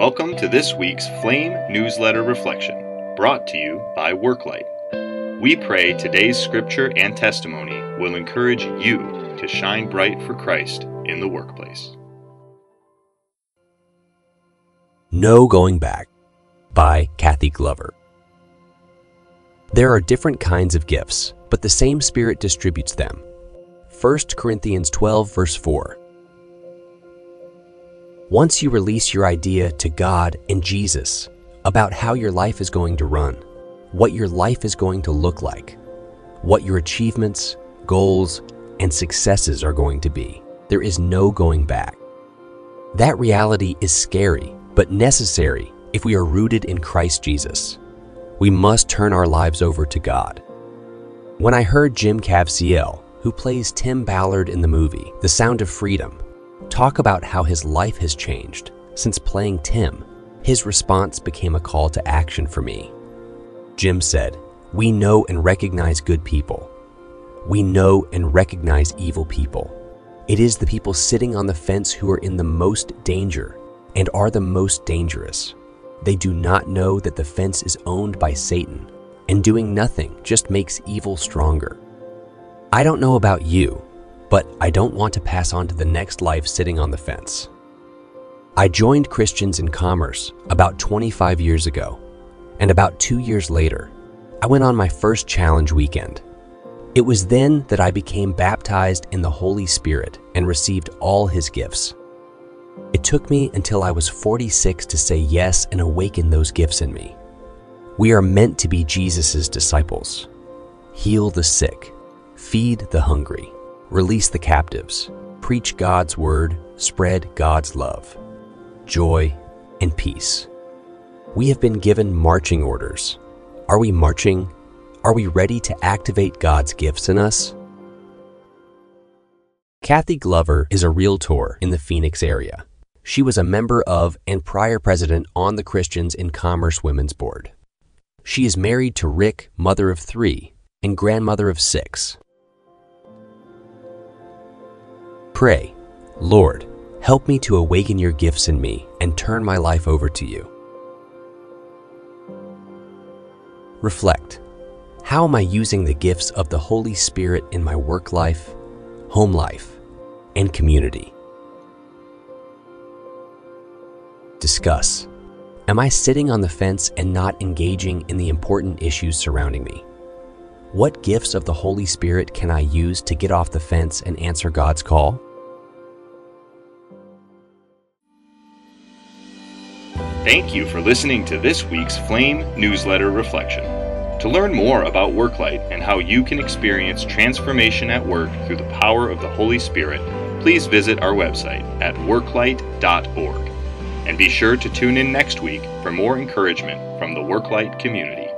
Welcome to this week's Flame Newsletter Reflection, brought to you by Worklight. We pray today's scripture and testimony will encourage you to shine bright for Christ in the workplace. No Going Back by Cathy Glover. There are different kinds of gifts, but the same Spirit distributes them. 1 Corinthians 12, verse 4. Once you release your idea to God and Jesus about how your life is going to run, what your life is going to look like, what your achievements, goals, and successes are going to be, there is no going back. That reality is scary, but necessary if we are rooted in Christ Jesus. We must turn our lives over to God. When I heard Jim Caviezel, who plays Tim Ballard in the movie The Sound of Freedom, talk about how his life has changed since playing Tim, his response became a call to action for me. Jim said, We know and recognize good people. We know and recognize evil people. It is the people sitting on the fence who are in the most danger and are the most dangerous. They do not know that the fence is owned by Satan, and doing nothing just makes evil stronger. I don't know about you, but I don't want to pass on to the next life sitting on the fence. I joined Christians in Commerce about 25 years ago, and about two years later, I went on my first challenge weekend. It was then that I became baptized in the Holy Spirit and received all his gifts. It took me until I was 46 to say yes and awaken those gifts in me. We are meant to be Jesus' disciples. Heal the sick, feed the hungry, release the captives, preach God's word, spread God's love, joy, and peace. We have been given marching orders. Are we marching? Are we ready to activate God's gifts in us? Cathy Glover is a realtor in the Phoenix area. She was a member of and prior president on the Christians in Commerce Women's Board. She is married to Ric, mother of three, and grandmother of six. Pray, Lord, help me to awaken your gifts in me and turn my life over to you. Reflect. How am I using the gifts of the Holy Spirit in my work life, home life, and community? Discuss. Am I sitting on the fence and not engaging in the important issues surrounding me? What gifts of the Holy Spirit can I use to get off the fence and answer God's call? Thank you for listening to this week's Flame Newsletter Reflection. To learn more about Worklight and how you can experience transformation at work through the power of the Holy Spirit, please visit our website at worklight.org. And be sure to tune in next week for more encouragement from the Worklight community.